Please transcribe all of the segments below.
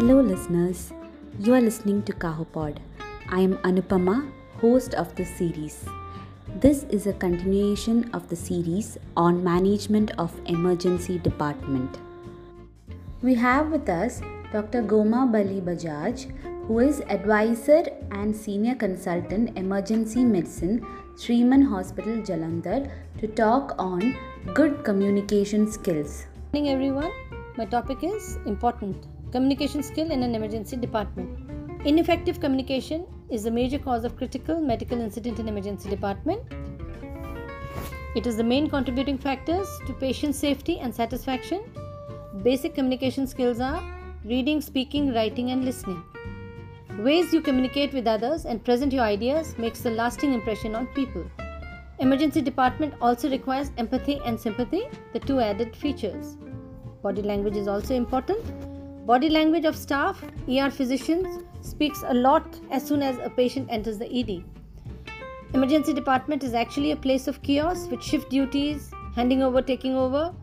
listeners. You are listening to Kahopod. I am Anupama, host of this series. This is a continuation of the series on management of emergency department. We have with us Dr. Goma Bali Bajaj, who is advisor and senior consultant emergency medicine, Sriman Hospital Jalandhar, to talk on good communication skills. Good morning, everyone. My topic is important communication skill in an emergency department. Ineffective communication is a major cause of critical medical incident in emergency department. It is the main contributing factors to patient safety and satisfaction. Basic communication skills are reading, speaking, writing and listening. Ways you communicate with others and present your ideas makes a lasting impression on people. Emergency department also requires empathy and sympathy, the two added features. Body language is also important. Body language of staff, ER physicians speaks a lot as soon as a patient enters the ED. Emergency department is actually a place of chaos with shift duties, handing over, taking over.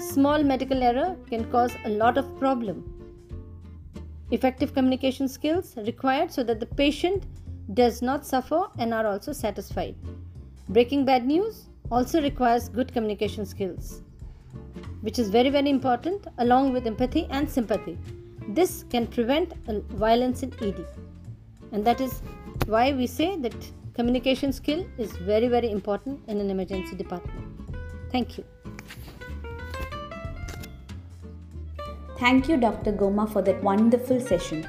Small medical error can cause a lot of problem. Effective communication skills required so that the patient does not suffer and are also satisfied. Breaking bad news also requires good communication skills which is very very important along with empathy and sympathy. This can prevent violence in ED. And that is why we say that communication skill is very very important in an emergency department. Thank you. Thank you, Dr. Goma, for that wonderful session.